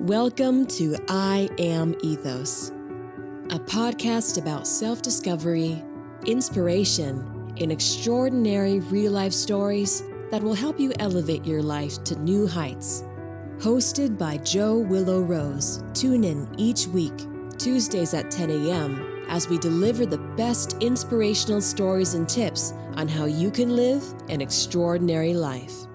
Welcome to I Am Ethos, a podcast about self discovery, inspiration, and extraordinary real life stories that will help you elevate your life to new heights. Hosted by Joe Willow Rose. Tune in each week, Tuesdays at 10 a.m., as we deliver the best inspirational stories and tips on how you can live an extraordinary life.